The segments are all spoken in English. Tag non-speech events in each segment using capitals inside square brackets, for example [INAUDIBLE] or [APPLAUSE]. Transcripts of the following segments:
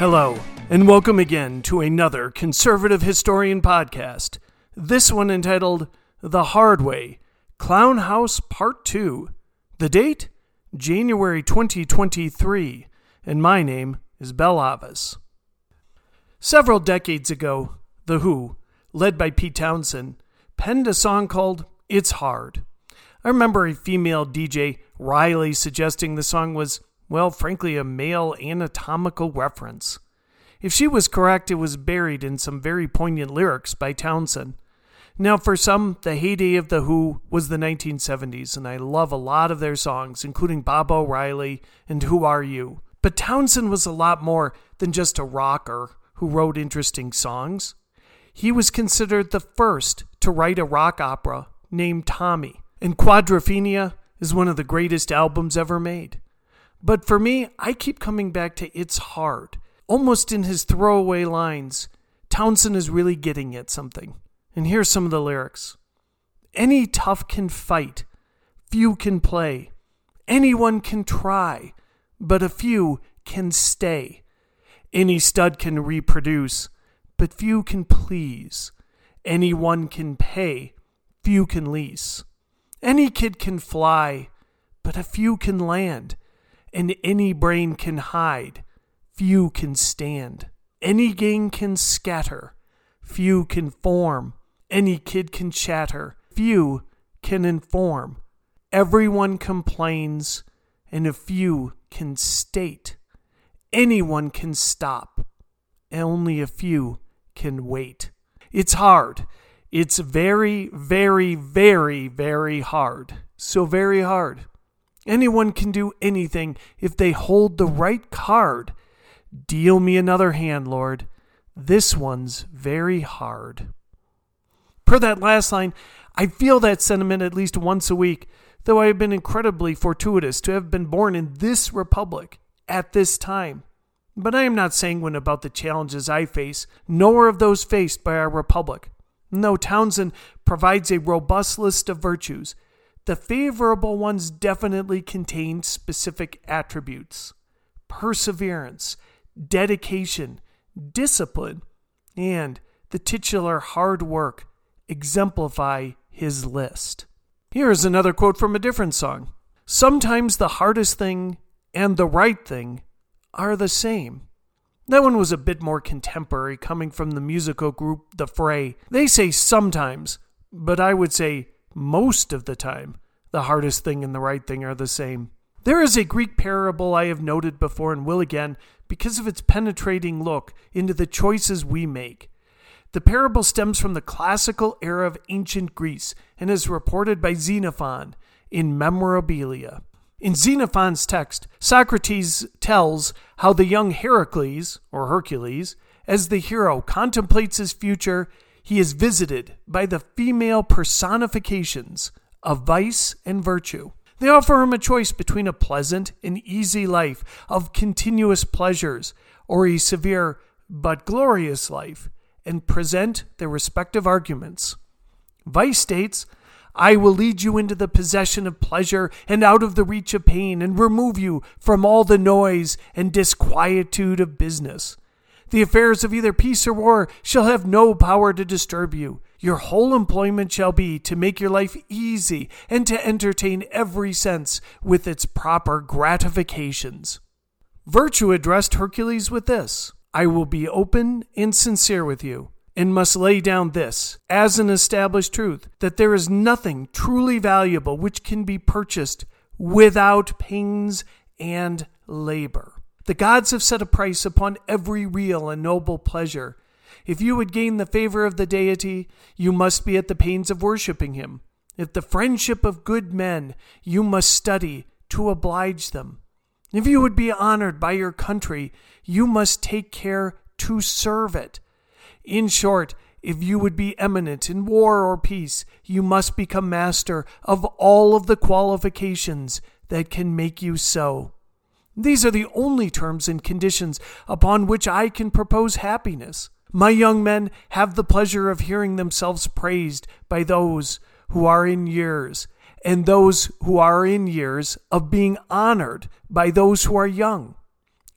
Hello, and welcome again to another Conservative Historian podcast. This one entitled The Hard Way Clown House Part 2. The date? January 2023, and my name is Bell Avis. Several decades ago, The Who, led by Pete Townshend, penned a song called It's Hard. I remember a female DJ, Riley, suggesting the song was well, frankly, a male anatomical reference. If she was correct, it was buried in some very poignant lyrics by Townshend. Now, for some, the heyday of The Who was the 1970s, and I love a lot of their songs, including Baba O'Riley and Who Are You. But Townshend was a lot more than just a rocker who wrote interesting songs. He was considered the first to write a rock opera named Tommy, and Quadrophenia is one of the greatest albums ever made. But for me, I keep coming back to It's Hard. Almost in his throwaway lines, Townshend is really getting at something. And here's some of the lyrics Any tough can fight, few can play. Anyone can try, but a few can stay. Any stud can reproduce, but few can please. Anyone can pay, few can lease. Any kid can fly, but a few can land and any brain can hide, few can stand. Any gang can scatter, few can form. Any kid can chatter, few can inform. Everyone complains, and a few can state. Anyone can stop, and only a few can wait. It's hard. It's very, very, very, very hard. So very hard. Anyone can do anything if they hold the right card. Deal me another hand, Lord. This one's very hard. Per that last line, I feel that sentiment at least once a week, though I have been incredibly fortuitous to have been born in this republic at this time. But I am not sanguine about the challenges I face, nor of those faced by our republic. No, Townshend provides a robust list of virtues the favorable ones definitely contain specific attributes perseverance, dedication, discipline, and the titular hard work exemplify his list. Here is another quote from a different song Sometimes the hardest thing and the right thing are the same. That one was a bit more contemporary, coming from the musical group The Fray. They say sometimes, but I would say most of the time, the hardest thing and the right thing are the same. There is a Greek parable I have noted before and will again because of its penetrating look into the choices we make. The parable stems from the classical era of ancient Greece and is reported by Xenophon in Memorabilia. In Xenophon's text, Socrates tells how the young Heracles, or Hercules, as the hero contemplates his future, he is visited by the female personifications of vice and virtue. They offer him a choice between a pleasant and easy life of continuous pleasures or a severe but glorious life and present their respective arguments. Vice states, I will lead you into the possession of pleasure and out of the reach of pain and remove you from all the noise and disquietude of business. The affairs of either peace or war shall have no power to disturb you. Your whole employment shall be to make your life easy and to entertain every sense with its proper gratifications. Virtue addressed Hercules with this I will be open and sincere with you, and must lay down this as an established truth that there is nothing truly valuable which can be purchased without pains and labor. The gods have set a price upon every real and noble pleasure. If you would gain the favor of the deity, you must be at the pains of worshipping him. If the friendship of good men, you must study to oblige them. If you would be honored by your country, you must take care to serve it. In short, if you would be eminent in war or peace, you must become master of all of the qualifications that can make you so. These are the only terms and conditions upon which I can propose happiness. My young men have the pleasure of hearing themselves praised by those who are in years, and those who are in years of being honored by those who are young.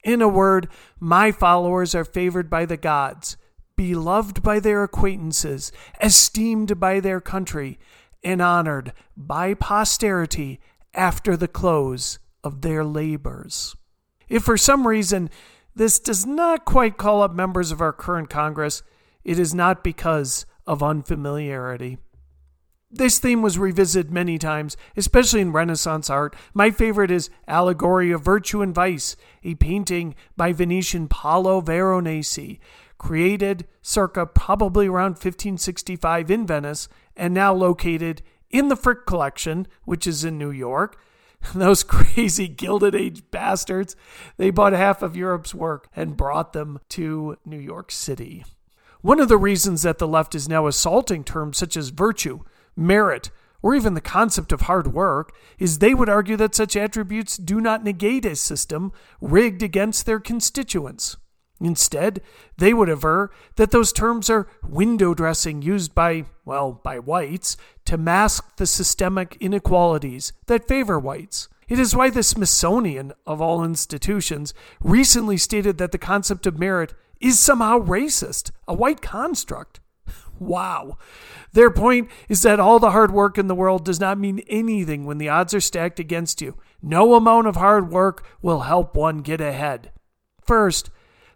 In a word, my followers are favored by the gods, beloved by their acquaintances, esteemed by their country, and honored by posterity after the close of their labors. If for some reason this does not quite call up members of our current Congress, it is not because of unfamiliarity. This theme was revisited many times, especially in Renaissance art. My favorite is Allegory of Virtue and Vice, a painting by Venetian Paolo Veronese, created circa probably around 1565 in Venice and now located in the Frick collection, which is in New York. [LAUGHS] Those crazy Gilded Age bastards, they bought half of Europe's work and brought them to New York City. One of the reasons that the left is now assaulting terms such as virtue, merit, or even the concept of hard work is they would argue that such attributes do not negate a system rigged against their constituents. Instead, they would aver that those terms are window dressing used by, well, by whites to mask the systemic inequalities that favor whites. It is why the Smithsonian, of all institutions, recently stated that the concept of merit is somehow racist, a white construct. [LAUGHS] Wow. Their point is that all the hard work in the world does not mean anything when the odds are stacked against you. No amount of hard work will help one get ahead. First,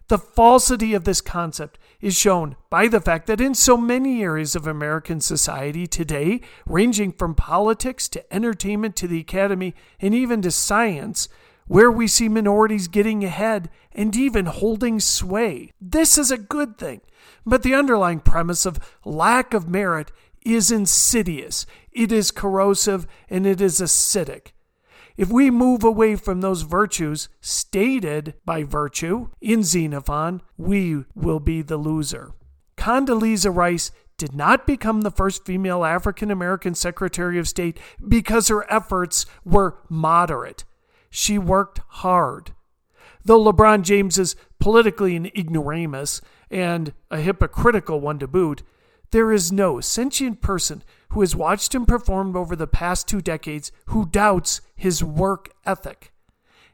the falsity of this concept is shown by the fact that in so many areas of American society today, ranging from politics to entertainment to the academy and even to science, where we see minorities getting ahead and even holding sway. This is a good thing, but the underlying premise of lack of merit is insidious, it is corrosive, and it is acidic. If we move away from those virtues stated by virtue in Xenophon, we will be the loser. Condoleezza Rice did not become the first female African American Secretary of State because her efforts were moderate. She worked hard. Though LeBron James is politically an ignoramus and a hypocritical one to boot, there is no sentient person who has watched him perform over the past two decades who doubts his work ethic.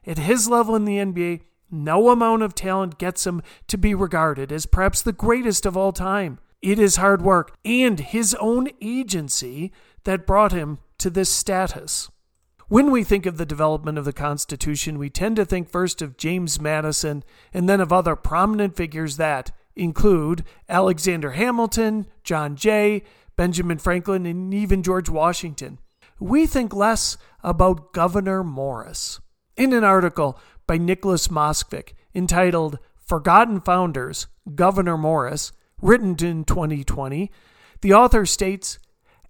At his level in the NBA, no amount of talent gets him to be regarded as perhaps the greatest of all time. It is hard work and his own agency that brought him to this status. When we think of the development of the Constitution, we tend to think first of James Madison and then of other prominent figures that include Alexander Hamilton, John Jay, Benjamin Franklin, and even George Washington. We think less about Gouverneur Morris. In an article by Nicholas Mosvick entitled Forgotten Founders, Gouverneur Morris, written in 2020, the author states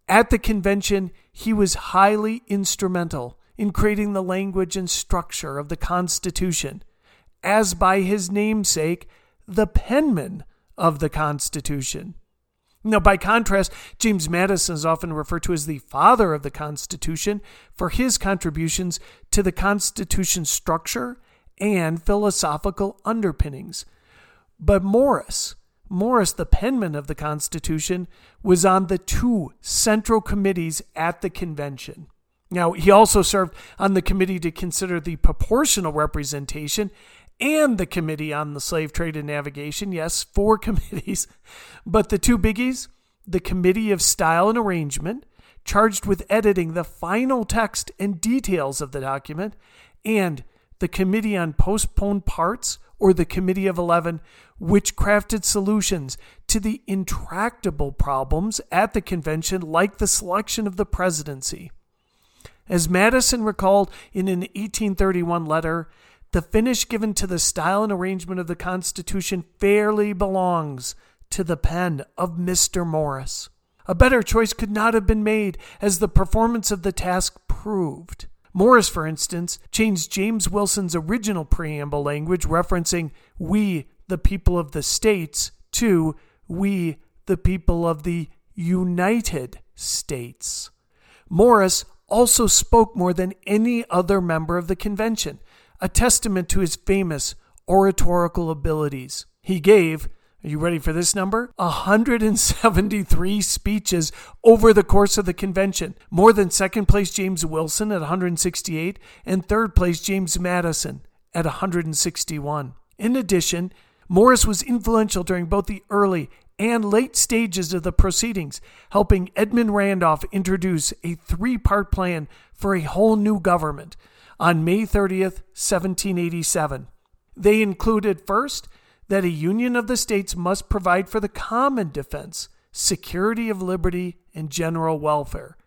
At the convention, he was highly instrumental in creating the language and structure of the Constitution, as by his namesake, the penman of the Constitution. Now, by contrast, James Madison is often referred to as the father of the Constitution for his contributions to the Constitution's structure and philosophical underpinnings. But Morris, Morris, the penman of the Constitution, was on the two central committees at the convention. Now, he also served on the committee to consider the proportional representation and the Committee on the Slave Trade and Navigation. Yes, four [LAUGHS] committees. But the two biggies the Committee of Style and Arrangement, charged with editing the final text and details of the document, and the Committee on Postponed Parts, or the Committee of Eleven, which crafted solutions to the intractable problems at the convention, like the selection of the presidency. As Madison recalled in an 1831 letter, the finish given to the style and arrangement of the Constitution fairly belongs to the pen of Mr. Morris. A better choice could not have been made, as the performance of the task proved. Morris, for instance, changed James Wilson's original preamble language referencing we, the people of the states, to we, the people of the United States. Morris also spoke more than any other member of the convention, a testament to his famous oratorical abilities. He gave, are you ready for this number? 173 speeches over the course of the convention, more than second place James Wilson at 168 and third place James Madison at 161. In addition, Morris was influential during both the early and late stages of the proceedings, helping Edmund Randolph introduce a three part plan for a whole new government on May 30th, 1787. They included first that a union of the states must provide for the common defense, security of liberty, and general welfare.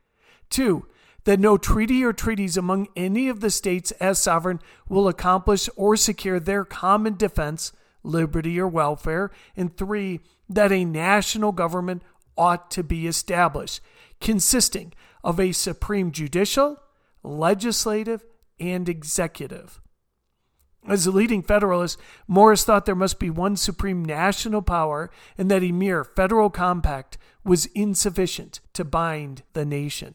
Two, that no treaty or treaties among any of the states as sovereign will accomplish or secure their common defense, liberty, or welfare. And three, that a national government ought to be established, consisting of a supreme judicial, legislative, and executive. As a leading Federalist, Morris thought there must be one supreme national power and that a mere federal compact was insufficient to bind the nation.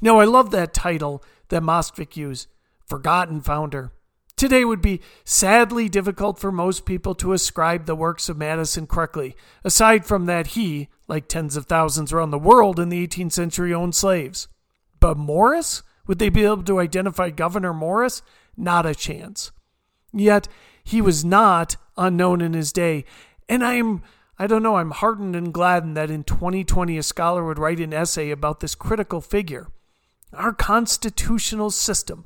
Now, I love that title that Mosvick used, Forgotten Founder. Today would be sadly difficult for most people to ascribe the works of Madison correctly, aside from that he, like tens of thousands around the world in the 18th century, owned slaves. But Morris? Would they be able to identify Gouverneur Morris? Not a chance. Yet he was not unknown in his day, and I am I don't know, I'm heartened and gladdened that in 2020 a scholar would write an essay about this critical figure. Our constitutional system,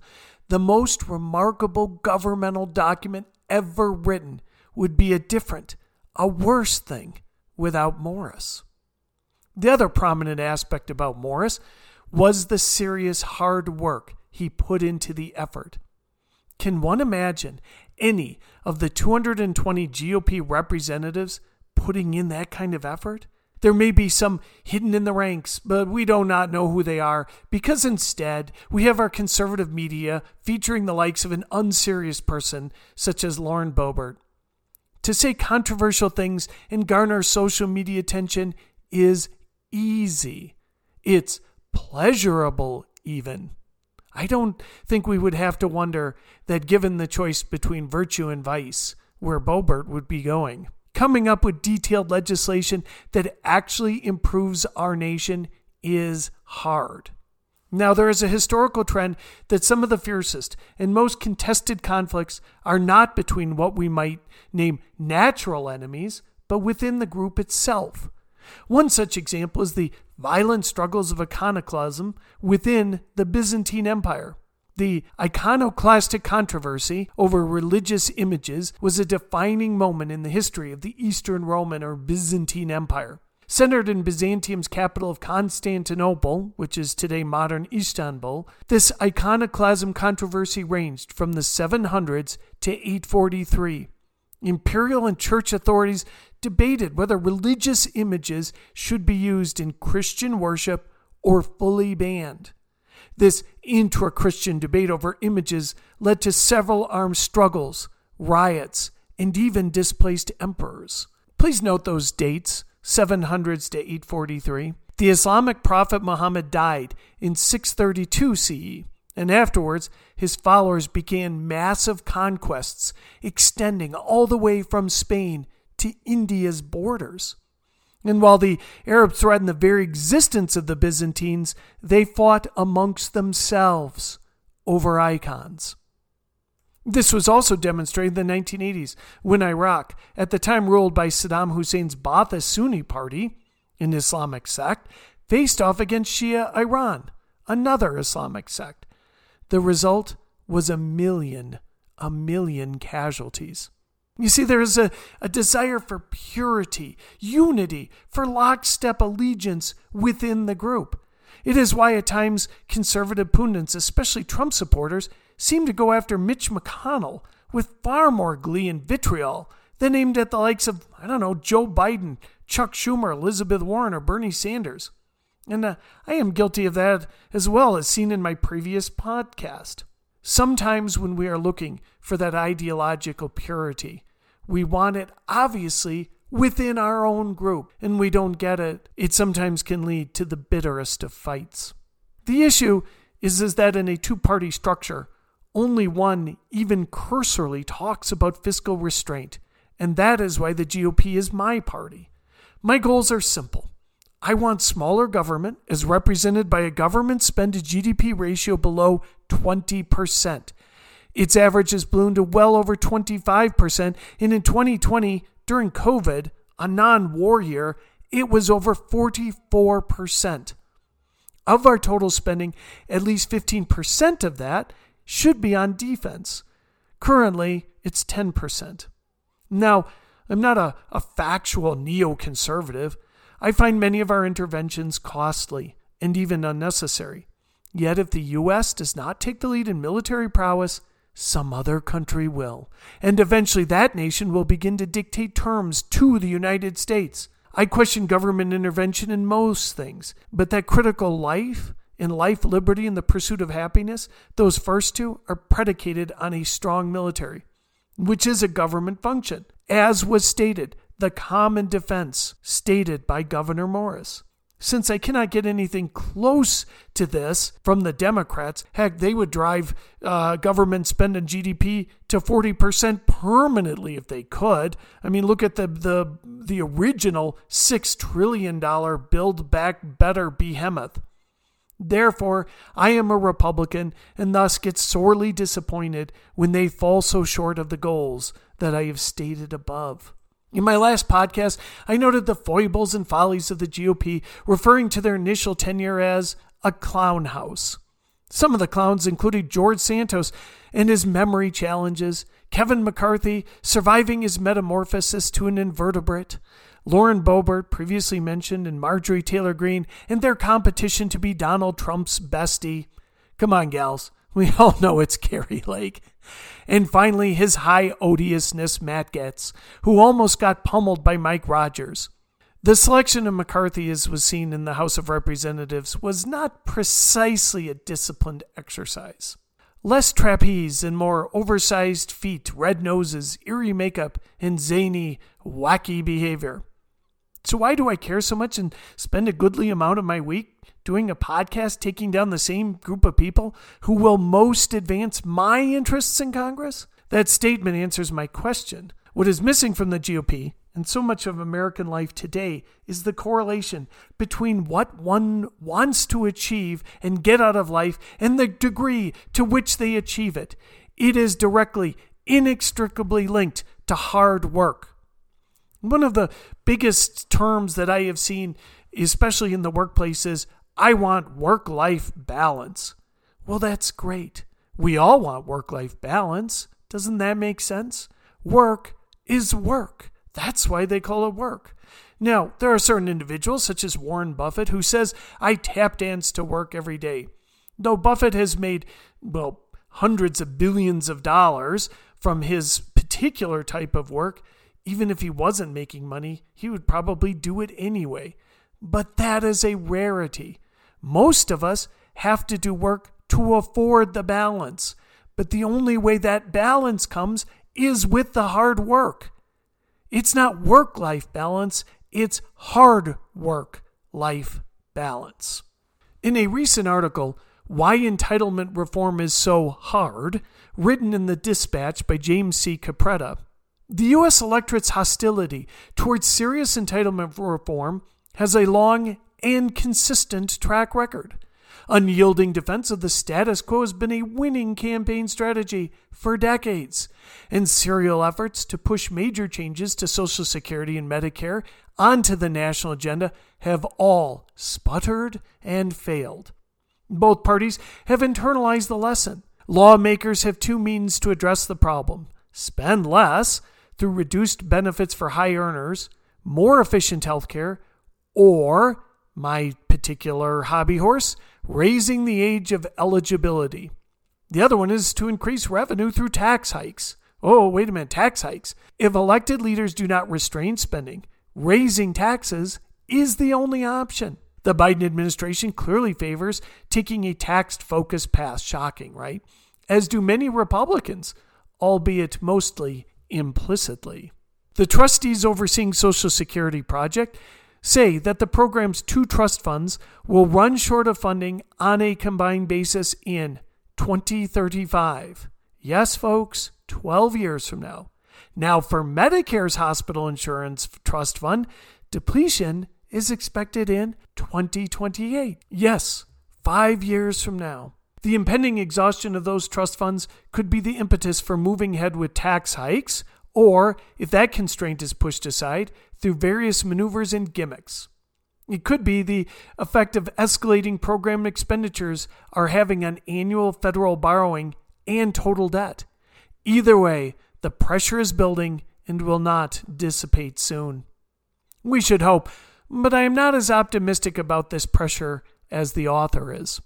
the most remarkable governmental document ever written, would be a different, a worse thing without Morris. The other prominent aspect about Morris was the serious hard work he put into the effort. Can one imagine any of the 220 GOP representatives putting in that kind of effort? There may be some hidden in the ranks, but we do not know who they are because instead we have our conservative media featuring the likes of an unserious person such as Lauren Boebert. To say controversial things and garner social media attention is easy. It's pleasurable, even. I don't think we would have to wonder that given the choice between virtue and vice, where Boebert would be going. Coming up with detailed legislation that actually improves our nation is hard. Now, there is a historical trend that some of the fiercest and most contested conflicts are not between what we might name natural enemies, but within the group itself. One such example is the violent struggles of iconoclasm within the Byzantine Empire. The iconoclastic controversy over religious images was a defining moment in the history of the Eastern Roman or Byzantine Empire. Centered in Byzantium's capital of Constantinople, which is today modern Istanbul, this iconoclasm controversy ranged from the 700s to 843. Imperial and church authorities debated whether religious images should be used in Christian worship or fully banned. This intra Christian debate over images led to several armed struggles, riots, and even displaced emperors. Please note those dates 700s to 843. The Islamic prophet Muhammad died in 632 CE, and afterwards his followers began massive conquests extending all the way from Spain to India's borders. And while the Arabs threatened the very existence of the Byzantines, they fought amongst themselves over icons. This was also demonstrated in the 1980s when Iraq, at the time ruled by Saddam Hussein's Ba'ath Sunni party, an Islamic sect, faced off against Shia Iran, another Islamic sect. The result was a million, a million casualties. You see, there is a, a desire for purity, unity, for lockstep allegiance within the group. It is why at times conservative pundits, especially Trump supporters, seem to go after Mitch McConnell with far more glee and vitriol than aimed at the likes of, I don't know, Joe Biden, Chuck Schumer, Elizabeth Warren, or Bernie Sanders. And uh, I am guilty of that as well, as seen in my previous podcast. Sometimes when we are looking for that ideological purity, we want it obviously within our own group, and we don't get it. It sometimes can lead to the bitterest of fights. The issue is, is that in a two party structure, only one even cursorily talks about fiscal restraint, and that is why the GOP is my party. My goals are simple. I want smaller government as represented by a government spend to GDP ratio below 20%. Its average has ballooned to well over 25%, and in 2020, during COVID, a non war year, it was over 44%. Of our total spending, at least 15% of that should be on defense. Currently, it's 10%. Now, I'm not a, a factual neoconservative. I find many of our interventions costly and even unnecessary. Yet, if the U.S. does not take the lead in military prowess, some other country will. And eventually, that nation will begin to dictate terms to the United States. I question government intervention in most things, but that critical life, in life, liberty, and the pursuit of happiness, those first two are predicated on a strong military, which is a government function, as was stated, the common defense stated by Gouverneur Morris. Since I cannot get anything close to this from the Democrats, heck, they would drive uh, government spend on GDP to 40% permanently if they could. I mean, look at the, the, the original $6 trillion Build Back Better behemoth. Therefore, I am a Republican and thus get sorely disappointed when they fall so short of the goals that I have stated above. In my last podcast, I noted the foibles and follies of the GOP, referring to their initial tenure as a clown house. Some of the clowns included George Santos and his memory challenges, Kevin McCarthy surviving his metamorphosis to an invertebrate, Lauren Boebert, previously mentioned, and Marjorie Taylor Greene, and their competition to be Donald Trump's bestie. Come on, gals. We [LAUGHS] all know it's Kari Lake. And finally, his high odiousness, Matt Gaetz, who almost got pummeled by Mike Rogers. The selection of McCarthy, as was seen in the House of Representatives, was not precisely a disciplined exercise. Less trapeze and more oversized feet, red noses, eerie makeup, and zany, wacky behavior. So, why do I care so much and spend a goodly amount of my week doing a podcast taking down the same group of people who will most advance my interests in Congress? That statement answers my question. What is missing from the GOP and so much of American life today is the correlation between what one wants to achieve and get out of life and the degree to which they achieve it. It is directly, inextricably linked to hard work. One of the biggest terms that I have seen, especially in the workplace, is I want work life balance. Well, that's great. We all want work life balance. Doesn't that make sense? Work is work. That's why they call it work. Now, there are certain individuals, such as Warren Buffett, who says, I tap dance to work every day. Though Buffett has made, well, hundreds of billions of dollars from his particular type of work, even if he wasn't making money, he would probably do it anyway. But that is a rarity. Most of us have to do work to afford the balance. But the only way that balance comes is with the hard work. It's not work life balance, it's hard work life balance. In a recent article, Why Entitlement Reform is So Hard, written in the Dispatch by James C. Capretta, the U.S. electorate's hostility towards serious entitlement reform has a long and consistent track record. Unyielding defense of the status quo has been a winning campaign strategy for decades, and serial efforts to push major changes to Social Security and Medicare onto the national agenda have all sputtered and failed. Both parties have internalized the lesson. Lawmakers have two means to address the problem spend less through reduced benefits for high earners, more efficient healthcare, or, my particular hobby horse, raising the age of eligibility. The other one is to increase revenue through tax hikes. Oh, wait a minute, tax hikes. If elected leaders do not restrain spending, raising taxes is the only option. The Biden administration clearly favors taking a tax focused path. Shocking, right? As do many Republicans, albeit mostly implicitly. The trustees overseeing Social Security project say that the program's two trust funds will run short of funding on a combined basis in 2035. Yes, folks, 12 years from now. Now, for Medicare's hospital insurance trust fund, depletion is expected in 2028. Yes, five years from now. The impending exhaustion of those trust funds could be the impetus for moving ahead with tax hikes, or, if that constraint is pushed aside, through various maneuvers and gimmicks. It could be the effect of escalating program expenditures are having on annual federal borrowing and total debt. Either way, the pressure is building and will not dissipate soon. We should hope, but I am not as optimistic about this pressure as the author is.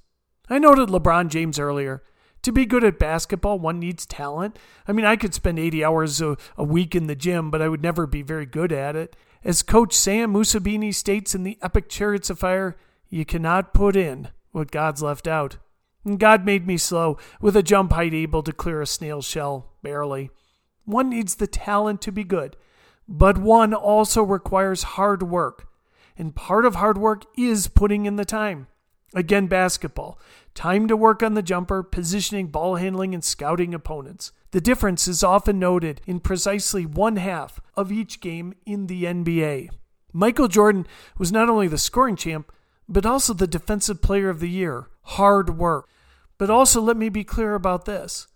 I noted LeBron James earlier. To be good at basketball, one needs talent. I mean, I could spend 80 hours a, a, week in the gym, but I would never be very good at it. As coach Sam Mussabini states in the epic Chariots of Fire, you cannot put in what God's left out. And God made me slow, with a jump height able to clear a snail shell, barely. One needs the talent to be good, but one also requires hard work. And part of hard work is putting in the time. Again, basketball. Time to work on the jumper, positioning, ball handling, and scouting opponents. The difference is often noted in precisely one half of each game in the NBA. Michael Jordan was not only the scoring champ, but also the defensive player of the year. Hard work. But also, let me be clear about this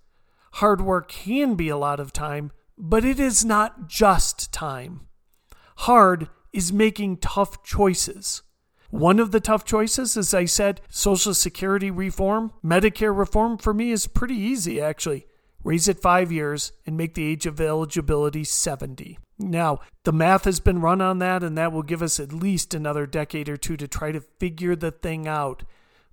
hard work can be a lot of time, but it is not just time. Hard is making tough choices. One of the tough choices, as I said, Social Security reform, Medicare reform for me is pretty easy actually. Raise it five years and make the age of eligibility 70. Now, the math has been run on that, and that will give us at least another decade or two to try to figure the thing out.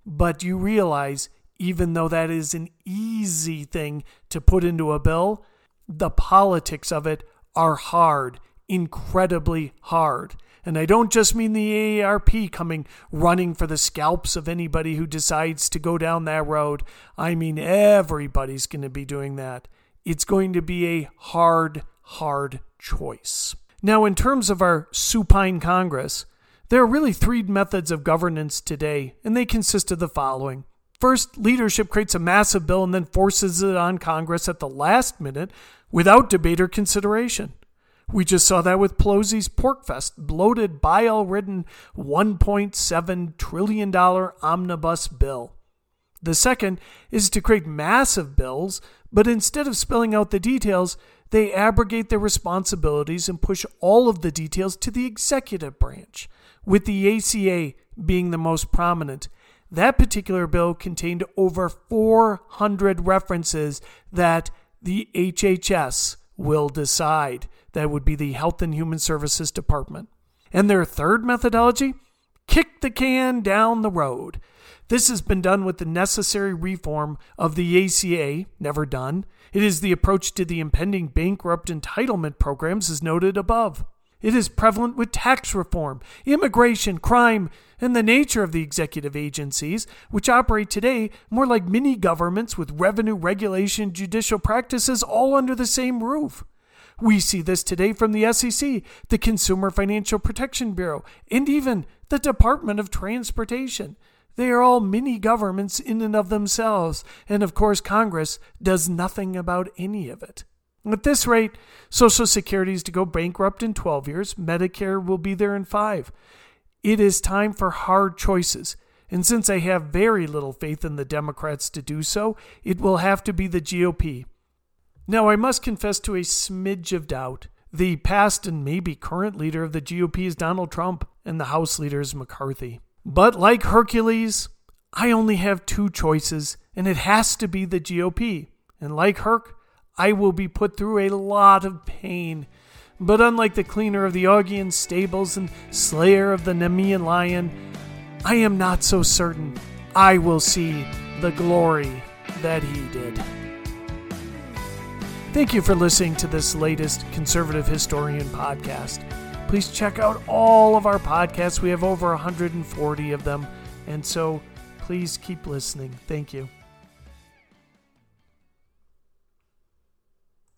But you realize, even though that is an easy thing to put into a bill, the politics of it are hard, incredibly hard. And I don't just mean the AARP coming running for the scalps of anybody who decides to go down that road. I mean, everybody's going to be doing that. It's going to be a hard, hard choice. Now, in terms of our supine Congress, there are really three methods of governance today, and they consist of the following. First, leadership creates a massive bill and then forces it on Congress at the last minute without debate or consideration. We just saw that with Pelosi's Porkfest, bloated, bile ridden $1.7 trillion omnibus bill. The second is to create massive bills, but instead of spelling out the details, they abrogate their responsibilities and push all of the details to the executive branch, with the ACA being the most prominent. That particular bill contained over 400 references that the HHS will decide. That would be the Health and Human Services Department. And their third methodology? Kick the can down the road. This has been done with the necessary reform of the ACA, never done. It is the approach to the impending bankrupt entitlement programs, as noted above. It is prevalent with tax reform, immigration, crime, and the nature of the executive agencies, which operate today more like mini governments with revenue regulation, judicial practices all under the same roof. We see this today from the SEC, the Consumer Financial Protection Bureau, and even the Department of Transportation. They are all mini governments in and of themselves, and of course, Congress does nothing about any of it. At this rate, Social Security is to go bankrupt in 12 years, Medicare will be there in five. It is time for hard choices. And since I have very little faith in the Democrats to do so, it will have to be the GOP. Now, I must confess to a smidge of doubt. The past and maybe current leader of the GOP is Donald Trump, and the House leader is McCarthy. But like Hercules, I only have two choices, and it has to be the GOP. And like Herc, I will be put through a lot of pain. But unlike the cleaner of the Augean stables and slayer of the Nemean lion, I am not so certain I will see the glory that he did. Thank you for listening to this latest Conservative Historian podcast. Please check out all of our podcasts. We have over 140 of them. And so please keep listening. Thank you.